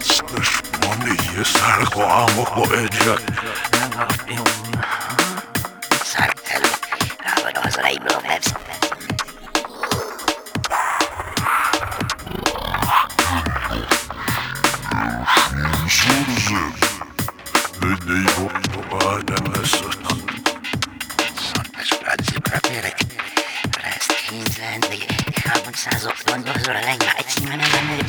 Düşmanı yüzer koğamı koyacak Ne yapıyorsun? Sartel Rahmet olsun İbrahim hepsi Sözüm Ne yoktu aleme satan Sonuç pratik bırakmayarak Rastlinizlendi Kabul saz olduğunuz oradan ya Açılmanın önüne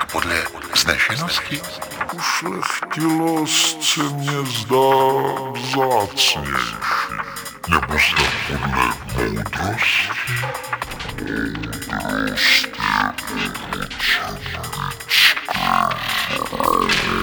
podle vznešenosti? Ušlechtilost se mě zdá vzácnější. Nebo zda podle moudrosti? Moudrosti je moudrost.